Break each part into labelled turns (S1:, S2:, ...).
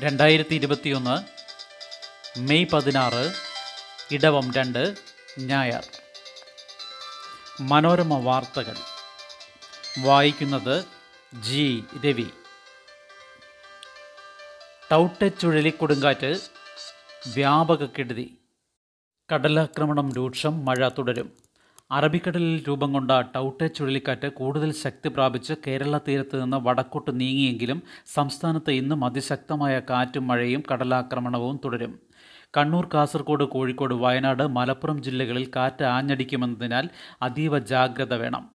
S1: രണ്ടായിരത്തി ഇരുപത്തിയൊന്ന് മെയ് പതിനാറ് ഇടവം രണ്ട് ഞായർ. മനോരമ വാർത്തകൾ. വായിക്കുന്നത് ജി. രവി. ടൗട്ടെ ചുഴലിക്കൊടുങ്കാറ്റ് വ്യാപക കെടുതി. കടലാക്രമണം രൂക്ഷം മഴ തുടരും. അറബിക്കടലിൽ രൂപം കൊണ്ട ടൗട്ടെ ചുഴലിക്കാറ്റ് കൂടുതൽ ശക്തി പ്രാപിച്ച് കേരള തീരത്ത് നിന്ന് വടക്കോട്ട് നീങ്ങിയെങ്കിലും സംസ്ഥാനത്ത് ഇന്നും അതിശക്തമായ കാറ്റും മഴയും കടലാക്രമണവും തുടരും. കണ്ണൂർ കാസർഗോഡ് കോഴിക്കോട് വയനാട് മലപ്പുറം ജില്ലകളിൽ കാറ്റ് ആഞ്ഞടിക്കുമെന്നതിനാൽ അതീവ ജാഗ്രത വേണം.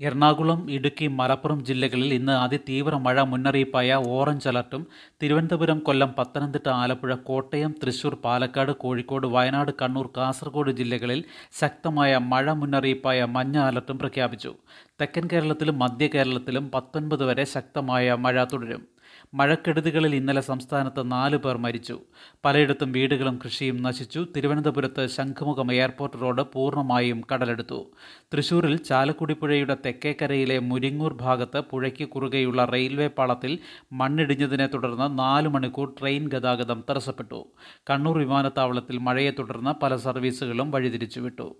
S1: എറണാകുളം ഇടുക്കി മലപ്പുറം ജില്ലകളിൽ ഇന്ന് അതിതീവ്ര മഴ മുന്നറിയിപ്പായ ഓറഞ്ച് അലർട്ടും. തിരുവനന്തപുരം കൊല്ലം പത്തനംതിട്ട ആലപ്പുഴ കോട്ടയം തൃശൂർ പാലക്കാട് കോഴിക്കോട് വയനാട് കണ്ണൂർ കാസർഗോഡ് ജില്ലകളിൽ ശക്തമായ മഴ മുന്നറിയിപ്പായ മഞ്ഞ അലർട്ടും പ്രഖ്യാപിച്ചു. തെക്കൻ കേരളത്തിലും മധ്യ കേരളത്തിലും പത്തൊൻപത് വരെ ശക്തമായ മഴ തുടരും. മഴക്കെടുതികളിൽ ഇന്നലെ സംസ്ഥാനത്ത് നാല് പേർ മരിച്ചു. പലയിടത്തും വീടുകളും കൃഷിയും നശിച്ചു. തിരുവനന്തപുരത്ത് ശംഖുമുഖം എയർപോർട്ട് റോഡ് പൂർണമായും കടലെടുത്തു. തൃശൂരിൽ ചാലക്കുടി പുഴയുടെ തെക്കേക്കരയിലെ മുരിങ്ങൂർ ഭാഗത്ത് പുഴയ്ക്ക് കുറുകെയുള്ള റെയിൽവേ പാളത്തിൽ മണ്ണിടിഞ്ഞതിനെ തുടർന്ന് നാല് മണിക്കൂർ ട്രെയിൻ ഗതാഗതം തടസ്സപ്പെട്ടു. കണ്ണൂർ വിമാനത്താവളത്തിൽ മഴയെ തുടർന്ന് പല സർവീസുകളും വഴിതിരിച്ചുവിട്ടു.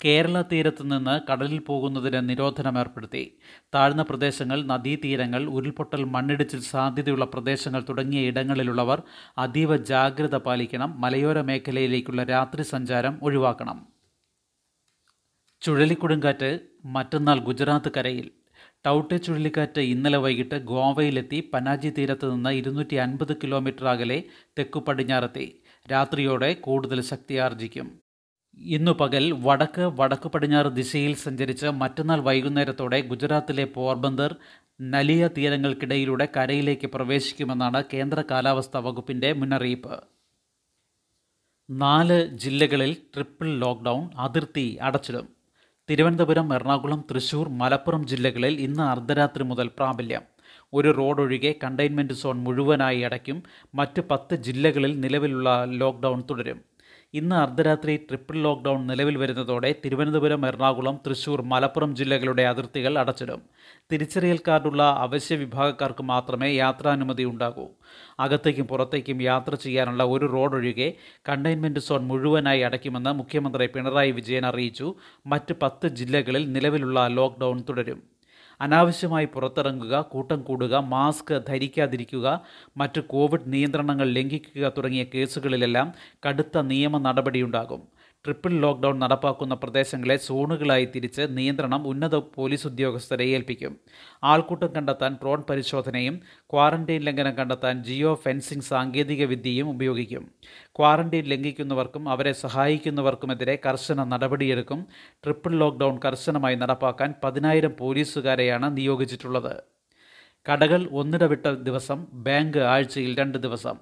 S1: കേരള തീരത്ത് നിന്ന് കടലിൽ പോകുന്നതിന് നിരോധനം ഏർപ്പെടുത്തി. താഴ്ന്ന പ്രദേശങ്ങൾ നദീതീരങ്ങൾ ഉരുൾപൊട്ടൽ മണ്ണിടിച്ചിൽ സാധ്യതയുള്ള പ്രദേശങ്ങൾ തുടങ്ങിയ ഇടങ്ങളിലുള്ളവർ അതീവ ജാഗ്രത പാലിക്കണം. മലയോര മേഖലയിലേക്കുള്ള രാത്രി സഞ്ചാരം ഒഴിവാക്കണം. ചുഴലിക്കൊടുങ്കാറ്റ് മറ്റന്നാൾ ഗുജറാത്ത് കരയിൽ. ടൗട്ടെ ചുഴലിക്കാറ്റ് ഇന്നലെ വൈകിട്ട് ഗോവയിലെത്തി. പനാജി തീരത്ത് നിന്ന് ഇരുന്നൂറ്റി അൻപത് കിലോമീറ്റർ അകലെ തെക്കു പടിഞ്ഞാറെത്തി രാത്രിയോടെ കൂടുതൽ ശക്തിയാർജിക്കും ഇന്നു പകൽ വടക്ക് വടക്ക് പടിഞ്ഞാറ് ദിശയിൽ സഞ്ചരിച്ച് മറ്റന്നാൾ വൈകുന്നേരത്തോടെ ഗുജറാത്തിലെ പോർബന്ദർ നലിയ തീരങ്ങൾക്കിടയിലൂടെ കരയിലേക്ക് പ്രവേശിക്കുമെന്നാണ് കേന്ദ്ര കാലാവസ്ഥാ വകുപ്പിന്റെ മുന്നറിയിപ്പ്. നാല് ജില്ലകളിൽ ട്രിപ്പിൾ ലോക്ക്ഡൗൺ അതിർത്തി അടച്ചിടും. തിരുവനന്തപുരം എറണാകുളം തൃശൂർ മലപ്പുറം ജില്ലകളിൽ ഇന്ന് അർദ്ധരാത്രി മുതൽ പ്രാബല്യം. ഒരു റോഡ് ഒഴികെ കണ്ടെയ്ൻമെന്റ് സോൺ മുഴുവനായി അടയ്ക്കും. മറ്റ് പത്ത് ജില്ലകളിൽ നിലവിലുള്ള ലോക്ക്ഡൗൺ തുടരും. ഇന്ന് അർദ്ധരാത്രി ട്രിപ്പിൾ ലോക്ക്ഡൌൺ നിലവിൽ വരുന്നതോടെ തിരുവനന്തപുരം എറണാകുളം തൃശൂർ മലപ്പുറം ജില്ലകളുടെ അതിർത്തികൾ അടച്ചിടും. തിരിച്ചറിയൽ കാർഡുള്ള അവശ്യ വിഭാഗക്കാർക്ക് മാത്രമേ യാത്രാനുമതി ഉണ്ടാകൂ. അകത്തേക്കും പുറത്തേക്കും യാത്ര ചെയ്യാനുള്ള ഒരു റോഡ് ഒഴികെ കണ്ടെയ്ൻമെന്റ് സോൺ മുഴുവനായി അടയ്ക്കുമെന്ന് മുഖ്യമന്ത്രി പിണറായി വിജയൻ അറിയിച്ചു. മറ്റ് പത്ത് ജില്ലകളിൽ നിലവിലുള്ള ലോക്ക്ഡൗൺ തുടരും. അനാവശ്യമായി പുറത്തിറങ്ങുക കൂട്ടം കൂടുക മാസ്ക് ധരിക്കാതിരിക്കുക മറ്റ് കോവിഡ് നിയന്ത്രണങ്ങൾ ലംഘിക്കുക തുടങ്ങിയ കേസുകളിലെല്ലാം കടുത്ത നിയമ നടപടിയുണ്ടാകും. ട്രിപ്പിൾ ലോക്ക്ഡൗൺ നടപ്പാക്കുന്ന പ്രദേശങ്ങളെ സോണുകളായി തിരിച്ച് നിയന്ത്രണം ഉന്നത പോലീസ് ഉദ്യോഗസ്ഥരെ ഏൽപ്പിക്കും. ആൾക്കൂട്ടം കണ്ടെത്താൻ ഡ്രോൺ പരിശോധനയും ക്വാറന്റൈൻ ലംഘനം കണ്ടെത്താൻ ജിയോ ഫെൻസിംഗ് സാങ്കേതിക വിദ്യയും ഉപയോഗിക്കും. ക്വാറന്റൈൻ ലംഘിക്കുന്നവർക്കും അവരെ സഹായിക്കുന്നവർക്കുമെതിരെ കർശന നടപടിയെടുക്കും. ട്രിപ്പിൾ ലോക്ക്ഡൗൺ കർശനമായി നടപ്പാക്കാൻ പതിനായിരം പോലീസുകാരെയാണ് നിയോഗിച്ചിട്ടുള്ളത്. കടകൾ ഒന്നിടവിട്ട ദിവസം ബാങ്ക് ആഴ്ചയിൽ രണ്ട് ദിവസം.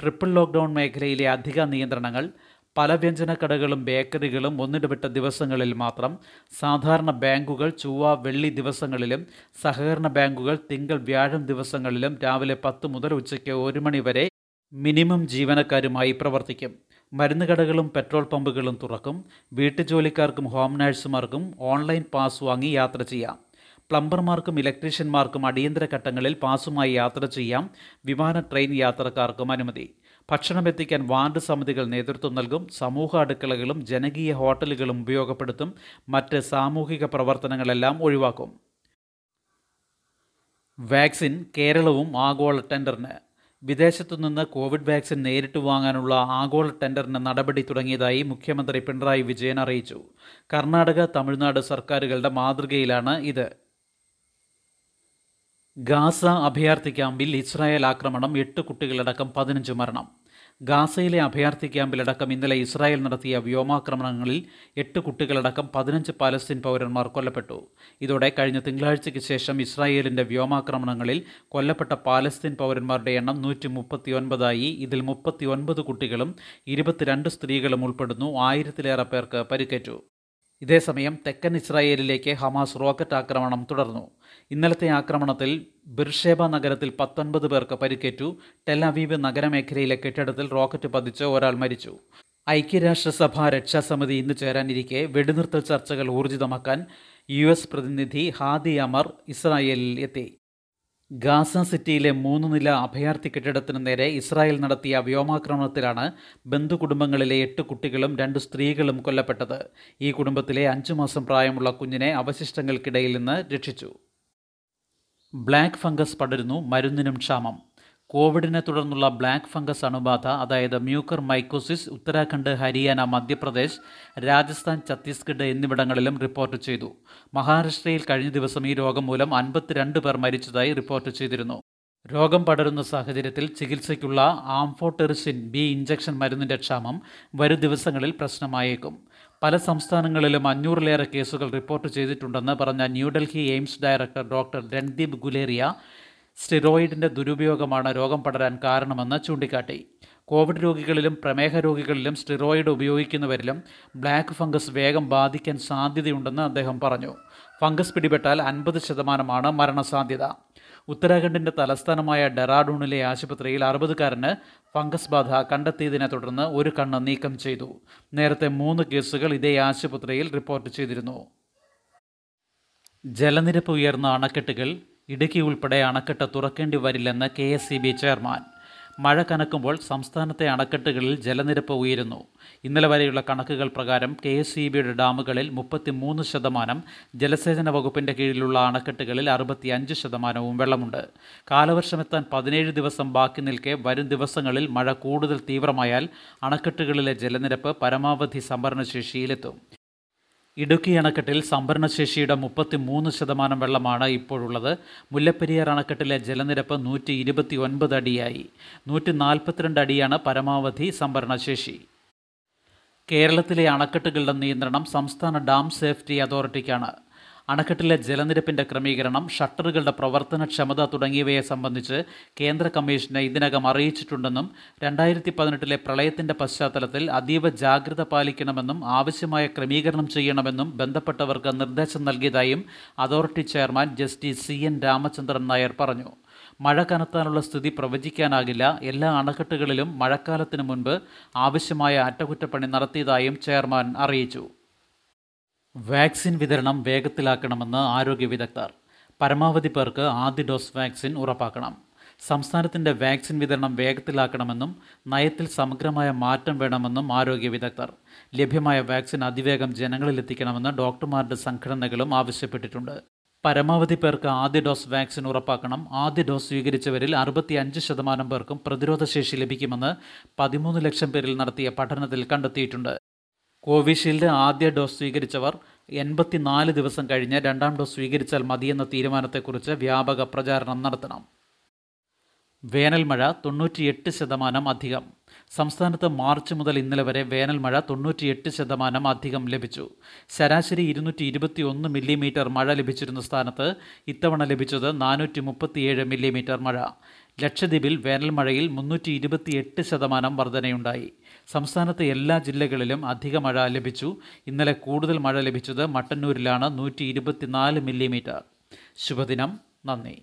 S1: ട്രിപ്പിൾ ലോക്ക്ഡൗൺ മേഖലയിലെ അധിക നിയന്ത്രണങ്ങൾ പലവ്യഞ്ജന കടകളും ബേക്കറികളും ഒന്നിടവിട്ട ദിവസങ്ങളിൽ മാത്രം സാധാരണ ബാങ്കുകൾ ചൊവ്വ വെള്ളി ദിവസങ്ങളിലും സഹകരണ ബാങ്കുകൾ തിങ്കൾ വ്യാഴം ദിവസങ്ങളിലും രാവിലെ പത്ത് മുതൽ ഉച്ചയ്ക്ക് ഒരു മണി വരെ മിനിമം ജീവനക്കാരുമായി പ്രവർത്തിക്കും. മരുന്ന് കടകളും പെട്രോൾ പമ്പുകളും തുറക്കും. വീട്ടുജോലിക്കാർക്കും ഹോം നഴ്സുമാർക്കും ഓൺലൈൻ പാസ് വാങ്ങി യാത്ര ചെയ്യാം. പ്ലംബർമാർക്കും ഇലക്ട്രീഷ്യന്മാർക്കും അടിയന്തര ഘട്ടങ്ങളിൽ പാസുമായി യാത്ര ചെയ്യാം. വിമാന ട്രെയിൻ യാത്രക്കാർക്കും അനുമതി. ഭക്ഷണം എത്തിക്കാൻ വാർഡ് സമിതികൾ നേതൃത്വം നൽകും സമൂഹ അടുക്കളകളും ജനകീയ ഹോട്ടലുകളും ഉപയോഗപ്പെടുത്തും മറ്റ് സാമൂഹിക പ്രവർത്തനങ്ങളെല്ലാം ഒഴിവാക്കും. വാക്സിൻ കേരളവും ആഗോള ടെൻഡറിന്. വിദേശത്തു നിന്ന് കോവിഡ് വാക്സിൻ നേരിട്ട് വാങ്ങാനുള്ള ആഗോള ടെൻഡറിന് നടപടി തുടങ്ങിയതായി മുഖ്യമന്ത്രി പിണറായി വിജയൻ അറിയിച്ചു. കർണാടക തമിഴ്നാട് സർക്കാരുകളുടെ മാതൃകയിലാണ് ഇത്. ഗാസ അഭയാർത്ഥി ക്യാമ്പിൽ ഇസ്രായേൽ ആക്രമണം എട്ട് കുട്ടികളടക്കം പതിനഞ്ച് മരണം. ഗാസയിലെ അഭയാർത്ഥി ക്യാമ്പിലടക്കം ഇന്നലെ ഇസ്രായേൽ നടത്തിയ വ്യോമാക്രമണങ്ങളിൽ എട്ട് കുട്ടികളടക്കം പതിനഞ്ച് പാലസ്തീൻ പൗരന്മാർ കൊല്ലപ്പെട്ടു. ഇതോടെ കഴിഞ്ഞ തിങ്കളാഴ്ചയ്ക്ക് ശേഷം ഇസ്രായേലിന്റെ വ്യോമാക്രമണങ്ങളിൽ കൊല്ലപ്പെട്ട പാലസ്തീൻ പൗരന്മാരുടെ എണ്ണം നൂറ്റി മുപ്പത്തിയൊൻപതായി ഇതിൽ മുപ്പത്തിയൊൻപത് കുട്ടികളും ഇരുപത്തിരണ്ട് സ്ത്രീകളും ഉൾപ്പെടുന്നു. ആയിരത്തിലേറെ പേർക്ക് പരിക്കേറ്റു. ഇതേസമയം തെക്കൻ ഇസ്രായേലിലേക്ക് ഹമാസ് റോക്കറ്റ് ആക്രമണം തുടർന്നു. ഇന്നലത്തെ ആക്രമണത്തിൽ ബിർഷേബ നഗരത്തിൽ പത്തൊൻപത് പേർക്ക് പരിക്കേറ്റു. ടെലവീവ് നഗരമേഖലയിലെ കെട്ടിടത്തിൽ റോക്കറ്റ് പതിച്ച് ഒരാൾ മരിച്ചു. ഐക്യരാഷ്ട്രസഭ രക്ഷാസമിതി ഇന്ന് ചേരാനിരിക്കെ വെടിനിർത്തൽ ചർച്ചകൾ ഊർജിതമാക്കാൻ യു എസ് പ്രതിനിധി ഹാദി അമർ ഇസ്രായേലിൽ എത്തി. ഗാസ സിറ്റിയിലെ മൂന്ന് നില അഭയാർത്ഥി കെട്ടിടത്തിന് നേരെ ഇസ്രായേൽ നടത്തിയ വ്യോമാക്രമണത്തിലാണ് ബന്ധുകുടുംബങ്ങളിലെ എട്ട് കുട്ടികളും രണ്ട് സ്ത്രീകളും കൊല്ലപ്പെട്ടത്. ഈ കുടുംബത്തിലെ അഞ്ചു മാസം പ്രായമുള്ള കുഞ്ഞിനെ അവശിഷ്ടങ്ങൾക്കിടയിൽ നിന്ന് രക്ഷിച്ചു. ബ്ലാക്ക് ഫംഗസ് പടരുന്നു മരുന്നിനും ക്ഷാമം. കോവിഡിനെ തുടർന്നുള്ള ബ്ലാക്ക് ഫംഗസ് അണുബാധ അതായത് മ്യൂക്കർ മൈക്കോസിസ് ഉത്തരാഖണ്ഡ് ഹരിയാന മധ്യപ്രദേശ് രാജസ്ഥാൻ ഛത്തീസ്ഗഡ് എന്നിവിടങ്ങളിലും റിപ്പോർട്ട് ചെയ്തു. മഹാരാഷ്ട്രയിൽ കഴിഞ്ഞ ദിവസം ഈ രോഗം മൂലം അൻപത്തിരണ്ട് പേർ മരിച്ചതായി റിപ്പോർട്ട് ചെയ്തിരുന്നു. രോഗം പടരുന്ന സാഹചര്യത്തിൽ ചികിത്സയ്ക്കുള്ള ആംഫോടെറിസിൻ ബി ഇഞ്ചക്ഷൻ മരുന്നിന്റെ ക്ഷാമം വരും ദിവസങ്ങളിൽ പ്രശ്നമായേക്കും. പല സംസ്ഥാനങ്ങളിലും അഞ്ഞൂറിലേറെ കേസുകൾ റിപ്പോർട്ട് ചെയ്തിട്ടുണ്ടെന്ന് പറഞ്ഞ New Delhi AIIMS director doctor Randeep Guleria സ്റ്റിറോയിഡിന്റെ ദുരുപയോഗമാണ് രോഗം പടരാൻ കാരണമെന്ന് ചൂണ്ടിക്കാട്ടി. കോവിഡ് രോഗികളിലും പ്രമേഹ രോഗികളിലും സ്റ്റിറോയിഡ് ഉപയോഗിക്കുന്നവരിലും ബ്ലാക്ക് ഫംഗസ് വേഗം ബാധിക്കാൻ സാധ്യതയുണ്ടെന്ന് അദ്ദേഹം പറഞ്ഞു. ഫംഗസ് പിടിപെട്ടാൽ അൻപത് ശതമാനമാണ് മരണസാധ്യത. ഉത്തരാഖണ്ഡിന്റെ തലസ്ഥാനമായ ഡെറാഡൂണിലെ ആശുപത്രിയിൽ അറുപതുകാരന് ഫംഗസ് ബാധ കണ്ടെത്തിയതിനെ തുടർന്ന് ഒരു കണ്ണ് നീക്കം ചെയ്തു. നേരത്തെ മൂന്ന് കേസുകൾ ഇതേ ആശുപത്രിയിൽ റിപ്പോർട്ട് ചെയ്തിരുന്നു. ജലനിരപ്പ് ഉയർന്ന അണക്കെട്ടുകൾ ഇടുക്കി ഉൾപ്പെടെ അണക്കെട്ട് തുറക്കേണ്ടി വരില്ലെന്ന് K S C B chairman. മഴ കനക്കുമ്പോൾ സംസ്ഥാനത്തെ അണക്കെട്ടുകളിൽ ജലനിരപ്പ് ഉയരുന്നു. ഇന്നലെ വരെയുള്ള കണക്കുകൾ പ്രകാരം കെ എസ് സി ബിയുടെ ഡാമുകളിൽ മുപ്പത്തിമൂന്ന് ശതമാനം ജലസേചന വകുപ്പിന്റെ കീഴിലുള്ള അണക്കെട്ടുകളിൽ അറുപത്തിയഞ്ച് ശതമാനവും വെള്ളമുണ്ട്. കാലവർഷമെത്താൻ പതിനേഴ് ദിവസം ബാക്കി നിൽക്കെ വരും ദിവസങ്ങളിൽ മഴ കൂടുതൽ തീവ്രമായാൽ അണക്കെട്ടുകളിലെ ജലനിരപ്പ് പരമാവധി സംഭരണശേഷിയിലെത്തും. ഇടുക്കി അണക്കെട്ടിൽ സംഭരണശേഷിയുടെ മുപ്പത്തി മൂന്ന് ശതമാനം വെള്ളമാണ് ഇപ്പോഴുള്ളത്. മുല്ലപ്പെരിയാർ അണക്കെട്ടിലെ ജലനിരപ്പ് നൂറ്റി ഇരുപത്തി ഒൻപത് അടിയായി. നൂറ്റി നാൽപ്പത്തിരണ്ട് അടിയാണ് പരമാവധി സംഭരണശേഷി. കേരളത്തിലെ അണക്കെട്ടുകളുടെ നിയന്ത്രണം സംസ്ഥാന ഡാം സേഫ്റ്റി അതോറിറ്റിക്കാണ്. അണക്കെട്ടിലെ ജലനിരപ്പിന്റെ ക്രമീകരണം ഷട്ടറുകളുടെ പ്രവർത്തനക്ഷമത തുടങ്ങിയവയെ സംബന്ധിച്ച് കേന്ദ്ര കമ്മീഷനെ ഇതിനകം അറിയിച്ചിട്ടുണ്ടെന്നും രണ്ടായിരത്തി പതിനെട്ടിലെ പ്രളയത്തിന്റെ പശ്ചാത്തലത്തിൽ അതീവ ജാഗ്രത പാലിക്കണമെന്നും ആവശ്യമായ ക്രമീകരണം ചെയ്യണമെന്നും ബന്ധപ്പെട്ടവർക്ക് നിർദ്ദേശം നൽകിയതായും authority chairman justice C N Ramachandran Nair പറഞ്ഞു. മഴ കനത്താനുള്ള സ്ഥിതി പ്രവചിക്കാനാകില്ല. എല്ലാ അണക്കെട്ടുകളിലും മഴക്കാലത്തിനു മുൻപ് ആവശ്യമായ അറ്റകുറ്റപ്പണി നടത്തിയതായും ചെയർമാൻ അറിയിച്ചു. വാക്സിൻ വിതരണം വേഗത്തിലാക്കണമെന്ന് ആരോഗ്യ വിദഗ്ധർ. പരമാവധി പേർക്ക് ആദ്യ ഡോസ് വാക്സിൻ ഉറപ്പാക്കണം. സംസ്ഥാനത്തിന്റെ വാക്സിൻ വിതരണം വേഗത്തിലാക്കണമെന്നും നയത്തിൽ സമഗ്രമായ മാറ്റം വേണമെന്നും ആരോഗ്യ വിദഗ്ധർ. ലഭ്യമായ വാക്സിൻ അതിവേഗം ജനങ്ങളിലെത്തിക്കണമെന്ന് ഡോക്ടർമാരുടെ സംഘടനകളും ആവശ്യപ്പെട്ടിട്ടുണ്ട്. പരമാവധി പേർക്ക് ആദ്യ ഡോസ് വാക്സിൻ ഉറപ്പാക്കണം. ആദ്യ ഡോസ് സ്വീകരിച്ചവരിൽ അറുപത്തിയഞ്ച് ശതമാനം പേർക്കും പ്രതിരോധശേഷി ലഭിക്കുമെന്ന് പതിമൂന്ന് ലക്ഷം പേരിൽ നടത്തിയ പഠനത്തിൽ കണ്ടെത്തിയിട്ടുണ്ട്. കോവിഷീൽഡ് ആദ്യ ഡോസ് സ്വീകരിച്ചവർ എൺപത്തിനാല് ദിവസം കഴിഞ്ഞ് രണ്ടാം ഡോസ് സ്വീകരിച്ചാൽ മതിയെന്ന തീരുമാനത്തെക്കുറിച്ച് വ്യാപക പ്രചാരണം നടത്തണം. വേനൽ മഴ തൊണ്ണൂറ്റിയെട്ട് ശതമാനം അധികം. സംസ്ഥാനത്ത് മാർച്ച് മുതൽ ഇന്നലെ വരെ വേനൽ മഴ തൊണ്ണൂറ്റിയെട്ട് ശതമാനം അധികം ലഭിച്ചു. ശരാശരി ഇരുന്നൂറ്റി ഇരുപത്തി ഒന്ന് മില്ലിമീറ്റർ മഴ ലഭിച്ചിരുന്ന സ്ഥാനത്ത് ഇത്തവണ ലഭിച്ചത് നാനൂറ്റി മുപ്പത്തിയേഴ് മില്ലിമീറ്റർ മഴ. ലക്ഷദ്വീപിൽ വേനൽ മഴയിൽ മുന്നൂറ്റി ഇരുപത്തിയെട്ട് ശതമാനം വർധനയുണ്ടായി. സംസ്ഥാനത്തെ എല്ലാ ജില്ലകളിലും അധിക മഴ ലഭിച്ചു. ഇന്നലെ കൂടുതൽ മഴ ലഭിച്ചത് മട്ടന്നൂരിലാണ് നൂറ്റി ഇരുപത്തിനാല് മില്ലിമീറ്റർ. ശുഭദിനം. നന്ദി.